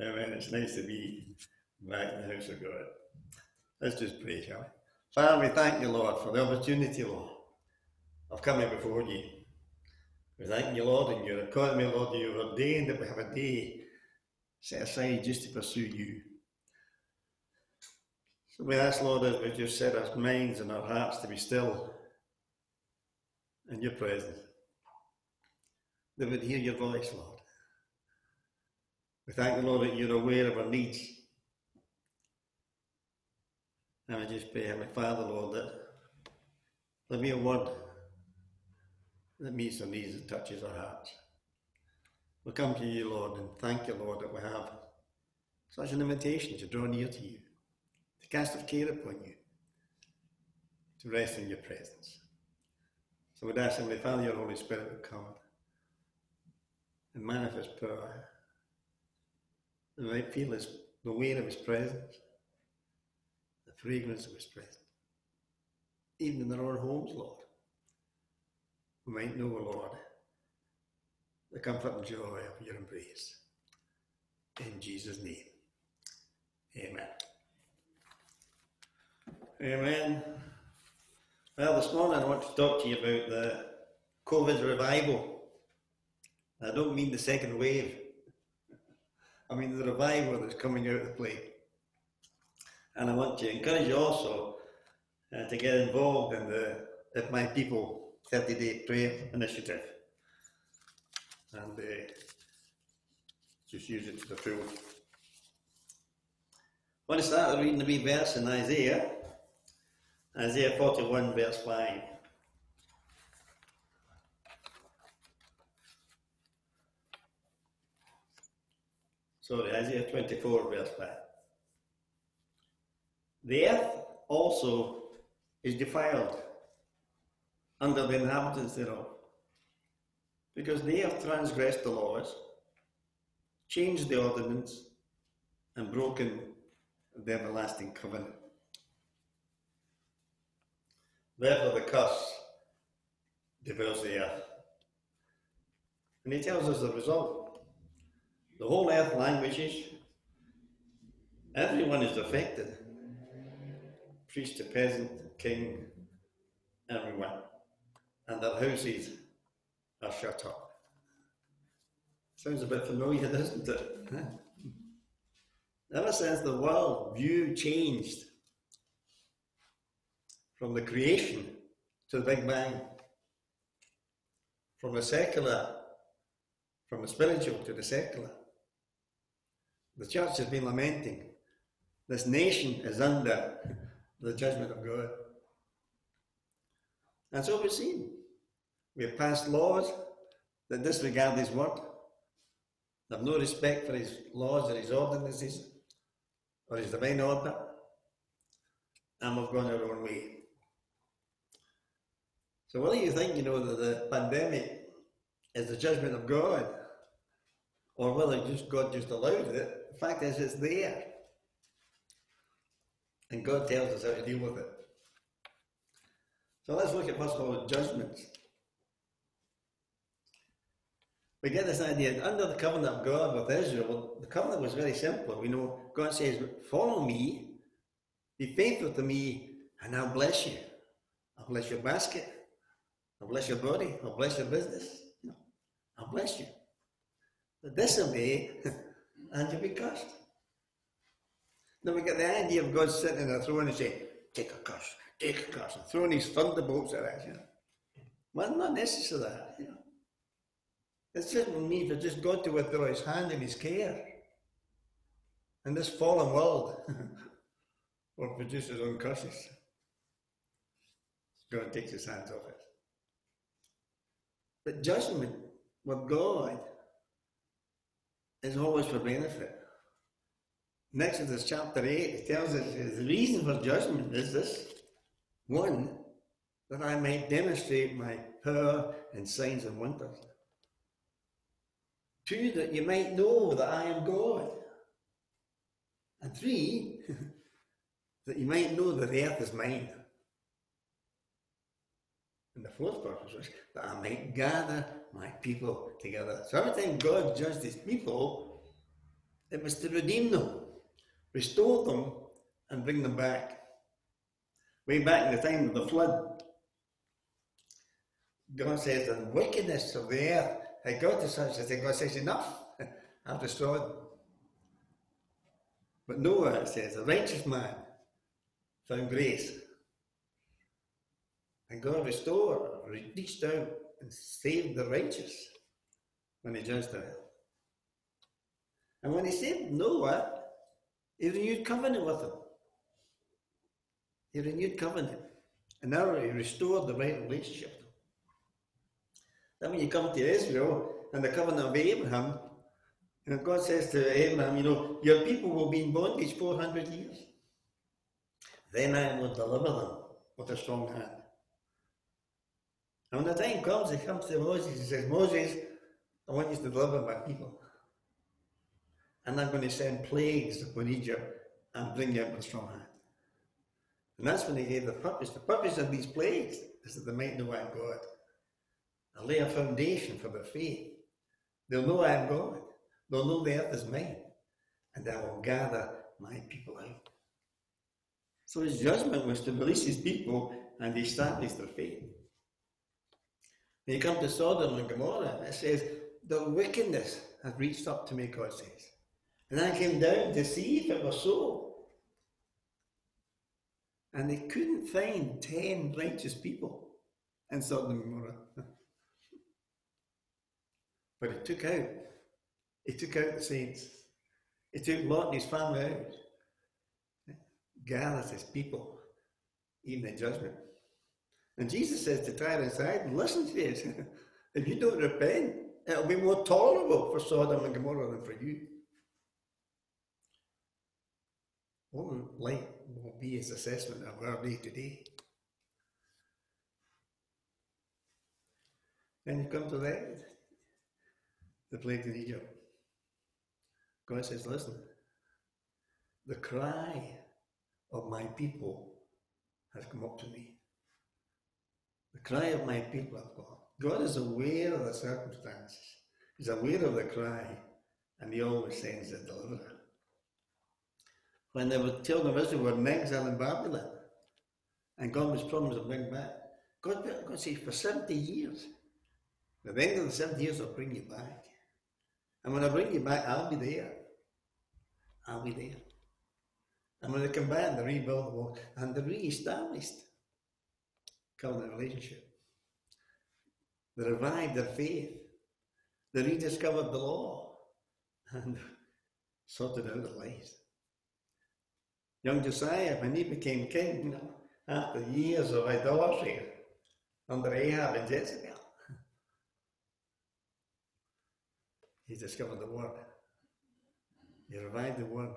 Amen. It's nice to be back in the house of God. Let's just pray, shall we? Father, we thank you, Lord, for the opportunity, Lord, of coming before you. We thank you, Lord, and your economy, Lord, you have ordained that we have a day set aside just to pursue you. So we ask, Lord, that we just set our minds and our hearts to be still in your presence, that we'd hear your voice, Lord. We thank the Lord that you're aware of our needs. And I just pray, Heavenly Father, Lord, that there be a word that meets our needs and touches our hearts. We come to you, Lord, and thank you, Lord, that we have such an invitation to draw near to you, to cast our care upon you, to rest in your presence. So we'd ask Heavenly Father, your Holy Spirit would come and manifest power and might feel his, the weight of his presence, the fragrance of his presence. Even in our own homes, Lord. We might know, Lord, the comfort and joy of your embrace. In Jesus' name. Amen. Amen. Well, this morning I want to talk to you about the COVID revival. I don't mean the second wave. I mean, the revival that's coming out of the play. And I want to encourage you also uh, to get involved in the If My People 30 Day Prayer Initiative. And uh, just use it to the full. I want to start reading the wee verse in Isaiah, Isaiah 41, verse 5. Sorry, Isaiah 24, verse 5. The earth also is defiled under the inhabitants thereof, because they have transgressed the laws, changed the ordinance, and broken the everlasting covenant. Therefore, the curse devours the earth. And he tells us the result. The whole earth languages, everyone is affected. Priest to peasant, king, everyone. And their houses are shut up. Sounds a bit familiar, doesn't it? Ever since the world view changed from the creation to the Big Bang, from the secular, from the spiritual to the secular, the church has been lamenting. This nation is under the judgment of God. And so we've seen. We have passed laws that disregard His word, have no respect for His laws or His ordinances or His divine order, and we've gone our own way. So whether you think, you know, that the pandemic is the judgment of God, or whether just God just allowed it, the fact is, it's there. And God tells us how to deal with it. So let's look at first of all judgments. We get this idea under the covenant of God with Israel, the covenant was very simple. We know God says, Follow me, be faithful to me, and I'll bless you. I'll bless your basket, I'll bless your body, I'll bless your business. I'll bless you. But this disobey, and you'll be cursed. Then we get the idea of God sitting in a throne and saying, take a curse, take a curse, and throwing his thunderbolts at us, you know. Well, not necessary that, you know. It's just me for just God to withdraw his hand and his care. And this fallen world will produce his own curses. God takes his hands off it. But judgment with God is always for benefit. In Exodus chapter 8, it tells us the reason for judgment is this one, that I might demonstrate my power and signs and wonders. Two, that you might know that I am God. And three, that you might know that the earth is mine. And the fourth purpose was that I might gather my people together. So every time God judged his people, It was to redeem them, restore them, and bring them back. Way back in the time of the flood, God says the wickedness of the earth had got to such a thing. God says, Enough, I've destroyed. But Noah, it says, a righteous man found grace. And God restored, reached out and saved the righteous when he judged the earth. And when he saved Noah, he renewed covenant with him. He renewed covenant. And now he restored the right relationship. Then when you come to Israel and the covenant of Abraham, and God says to Abraham, you know, your people will be in bondage 400 years. Then I will deliver them with a strong hand. And when the time comes, he comes to Moses and says, Moses, I want you to deliver my people. And I'm going to send plagues upon Egypt and bring you out with a strong hand. And that's when he gave the purpose. The purpose of these plagues is that they might know I'm God. I lay a foundation for their faith. They'll know I am God. They'll know the earth is mine. And I will gather my people out. So his judgment was to release his people and establish their faith. When you come to Sodom and Gomorrah, and it says, the wickedness has reached up to me, God says. And I came down to see if it was so. And they couldn't find ten righteous people in Sodom and Gomorrah. but it took out, it took out the saints. It took Lot and his family out gathers his people, in judgment. And Jesus says to Tyre and Sidon, listen to this, if you don't repent, it'll be more tolerable for Sodom and Gomorrah than for you. What light will be his assessment of our day today? Then you come to that, the plague in Egypt. God says, listen, the cry of my people has come up to me. Cry of my people have gone. God is aware of the circumstances. He's aware of the cry, and he always sends a deliverer. When the children of Israel were in exile in Babylon, and God was promised to bring back, God, God says, for 70 years, the end of the 70 years, I'll bring you back. And when I bring you back, I'll be there. I'll be there. And when they come back, they rebuild the wall and they re-established covenant relationship. They revived their faith. They rediscovered the law and sorted out the lies. Young Josiah, when he became king, you know, after years of idolatry under Ahab and Jezebel, he discovered the word. He revived the word.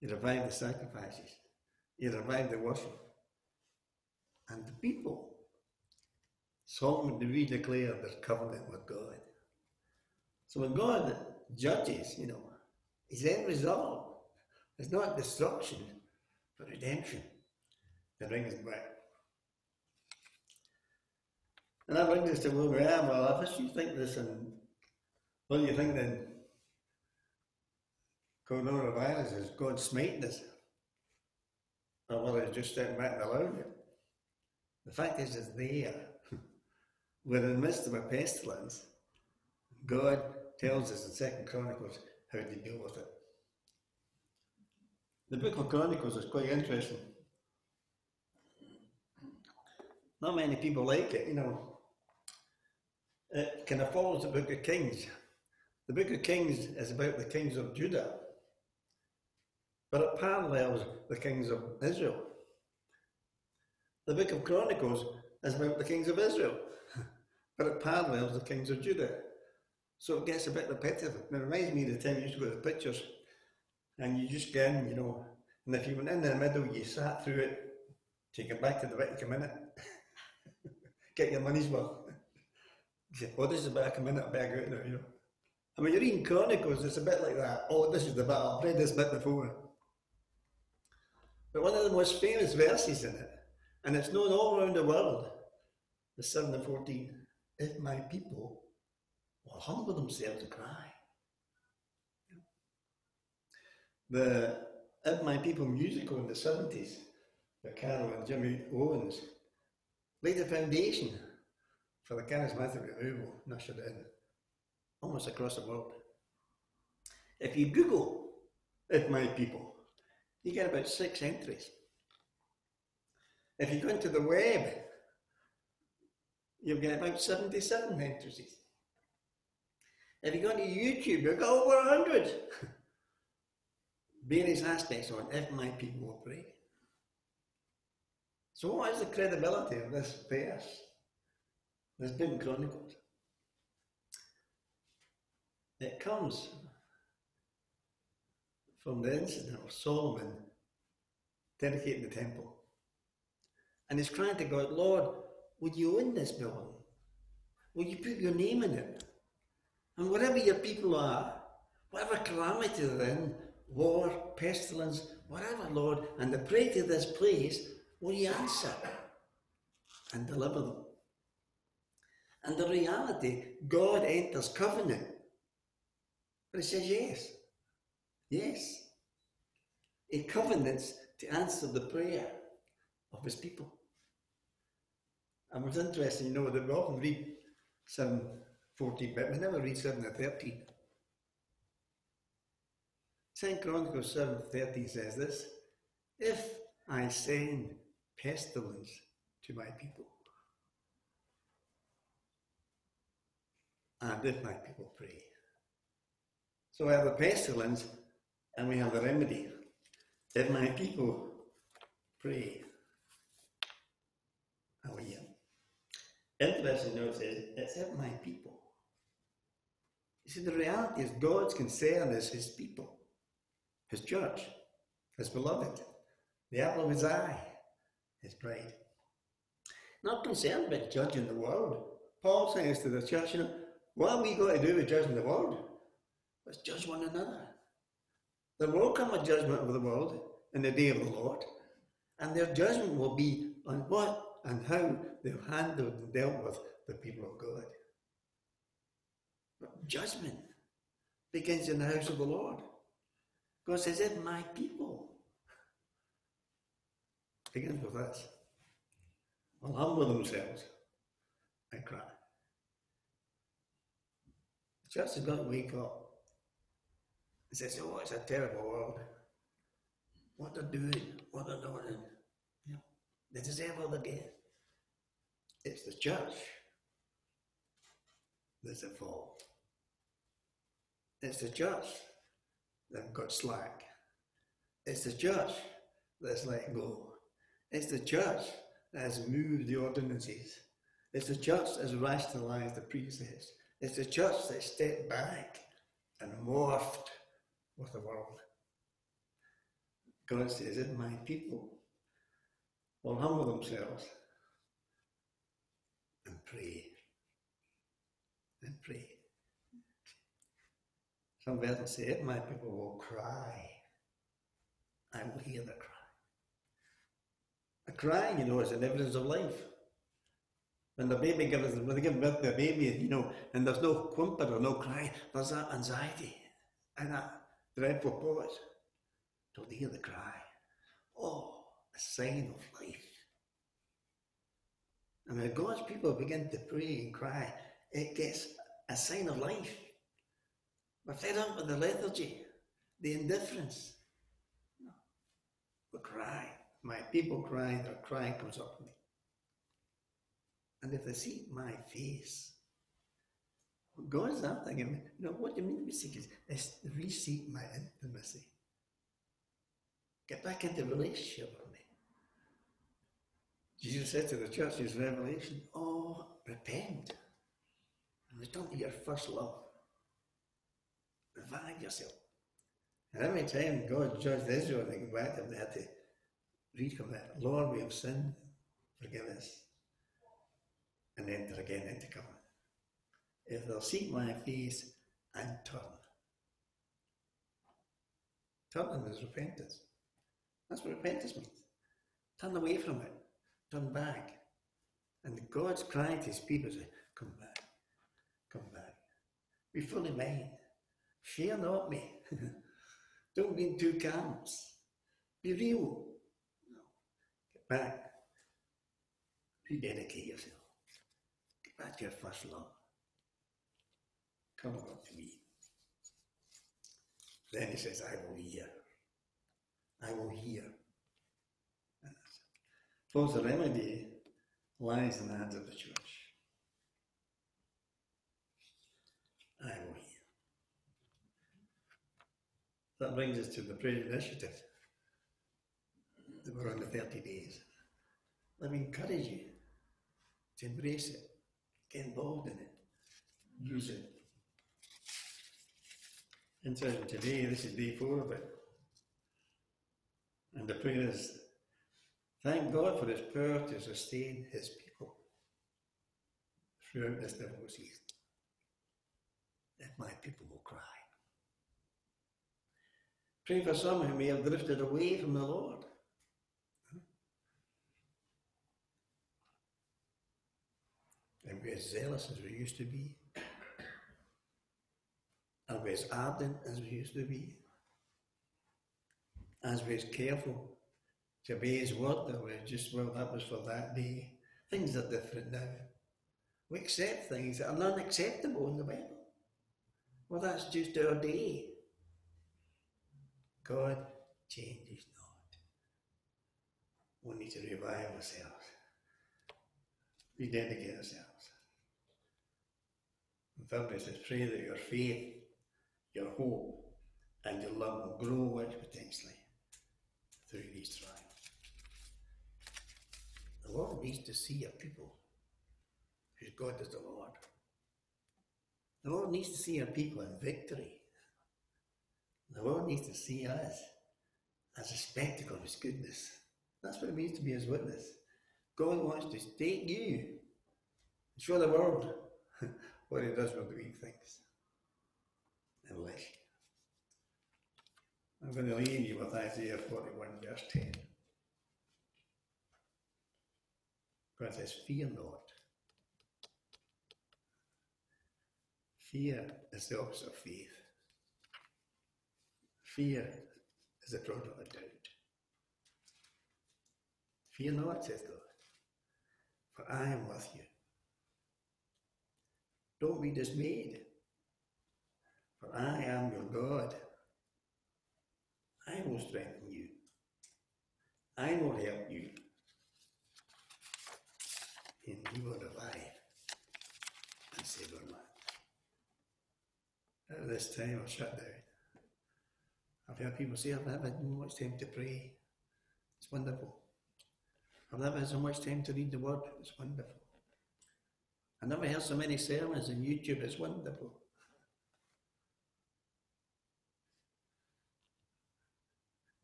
He revived the sacrifices. He revived the worship. And the people, Solomon redeclared their covenant with God. So when God judges, you know, his end result is not destruction, but redemption that brings back. And that brings us to where we are. Well, if you think this, and what do you think then? coronavirus is God smiting us. Or whether it's just sitting back and allowing it. The fact is, it's there. We're in the midst of a pestilence. God tells us in Second Chronicles how to deal with it. The book of Chronicles is quite interesting. Not many people like it, you know. It kind of follows the book of Kings. The book of Kings is about the kings of Judah but it parallels the kings of Israel. The book of Chronicles is about the kings of Israel, but it parallels the kings of Judah. So it gets a bit repetitive. It reminds me of the time you used to go to the pictures and you just get in, you know, and if you went in the middle, you sat through it, take it back to the back a minute, get your money's worth. You say, oh, this is about a minute, go out now, you know. I mean, you're reading Chronicles, it's a bit like that. Oh, this is the bit, I've read this bit before. But one of the most famous verses in it, and it's known all around the world, the 7 and 14, if my people will humble themselves and cry. the If My People musical in the 70s, the Carol and Jimmy Owens, laid the foundation for the charismatic revival it in almost across the world. If you Google If My People, you get about six entries. If you go into the web, you'll get about 77 entries. If you go into YouTube, you'll get over 100. Various aspects on if my people pray. So what is the credibility of this verse? This book Chronicles. It comes from the incident of Solomon dedicating the temple. And he's crying to God, Lord, would you own this building? Would you put your name in it? And wherever your people are, whatever calamity they're in, war, pestilence, whatever, Lord, and they pray to this place, will you answer and deliver them? And the reality, God enters covenant. But he says yes. Yes. He covenants to answer the prayer of his people. And what's interesting, you know, that we often read 7 14, but we never read 7 and 13. St. Chronicles 7 13 says this If I send pestilence to my people, and if my people pray. So we have the pestilence and we have the remedy. If my people pray, I will hear. Interesting note is it's if my people. You see, the reality is God's concern is his people, his church, his beloved, the apple of his eye, his bride. Not concerned about judging the world. Paul says to the church, you know, what are we going to do with judging the world? Let's judge one another. There will come a judgment of the world in the day of the Lord, and their judgment will be on what and how they've handled and dealt with the people of God. But judgment begins in the house of the Lord. God says, if my people begins with this, will humble themselves and cry. The has got to wake up and say, oh, it's a terrible world. What they're doing, what they're doing, you they deserve all they get. It's the church that's at fault. It's the church that got slack. It's the church that's let go. It's the church that has moved the ordinances. It's the church that's rationalized the precepts. It's the church that stepped back and morphed with the world. God says, if my people will humble themselves and pray and pray. Some versions say, if my people will cry, I will hear the cry. A cry, you know, is an evidence of life. When the baby gives, when they give birth to a baby, you know, and there's no whimper or no cry, there's that anxiety and that dreadful pause. Don't hear the cry. Oh, a sign of life. And when God's people begin to pray and cry, it gets a sign of life. We're fed up with the lethargy, the indifference. We cry. My people cry, their cry comes up to me. And if they see my face, God is not thinking, know, what do you mean we seek is, is reseek my intimacy. Get back into relationship. Jesus said to the church in revelation, Oh, repent and return to your first love. Revive yourself. And every time God judged Israel and they came back him, they had to recommit. Lord, we have sinned, forgive us. And enter again into covenant. If they'll seek my face and turn. Turning is repentance. That's what repentance means. Turn away from it. Turn back. And God's crying to his people say, Come back. Come back. Be fully mine. Fear not me. Don't be in two camps. Be real. No. Get back. Rededicate yourself. Get back to your first love. Come on to me. Then he says, I will hear. I will hear. Folks, the remedy lies in the hands of the church. I will. That brings us to the prayer initiative that we're on the 30 days. Let me encourage you to embrace it, get involved in it, use it. And so today, this is day four of it. And the prayer is thank God for his power to sustain his people throughout this difficult season. That my people will cry. Pray for some who may have drifted away from the Lord. And we're as zealous as we used to be. Are we as ardent as we used to be? As we as careful to obey his word that we're just, well, that was for that day. Things are different now. We accept things that are unacceptable in the Bible. Well, that's just our day. God changes not. We need to revive ourselves, rededicate ourselves. And thirdly, it says, pray that your faith, your hope, and your love will grow exponentially through these trials. The Lord needs to see a people whose God is the Lord. The Lord needs to see a people in victory. The Lord needs to see us as a spectacle of His goodness. That's what it means to be His witness. God wants to take you and show the world what He does with the weak things. I'm going to leave you with Isaiah 41, verse 10. Says, Fear not. Fear is the opposite of faith. Fear is a product of doubt. Fear not, says God, for I am with you. Don't be dismayed, for I am your God. I will strengthen you. I will help you. And you will revive and save your land. At this time I shut down. I've heard people say, I've never had much time to pray. It's wonderful. I've never had so much time to read the word. It's wonderful. I've never heard so many sermons on YouTube. It's wonderful.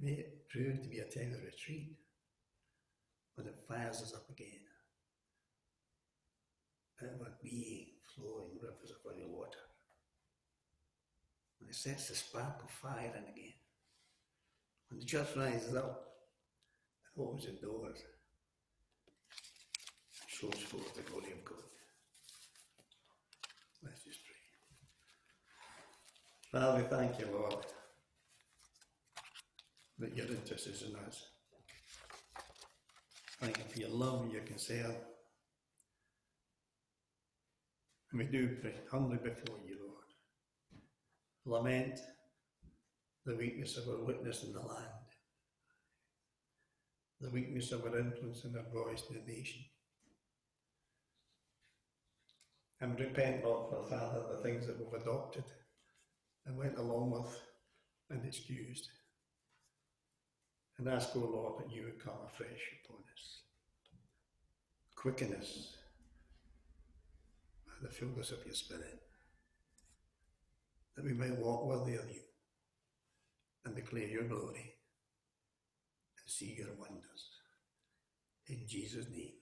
May it prove to be a time of retreat when it fires us up again. Our being flowing rivers of running water. It sets the spark of fire in again. When the church rises up and opens the doors and shows forth the glory of God. Let's just pray. Father, we thank you, Lord that you're interested in us. Thank you for your love and your concern. And we do pray humbly before you, Lord. Lament the weakness of our witness in the land, the weakness of our influence and our voice in the nation. And repent, Lord, for Father, the things that we've adopted and went along with and excused and ask, O Lord, that you would come afresh upon us. Quicken us by the fullness of your Spirit, that we may walk worthy of you and declare your glory and see your wonders. In Jesus' name.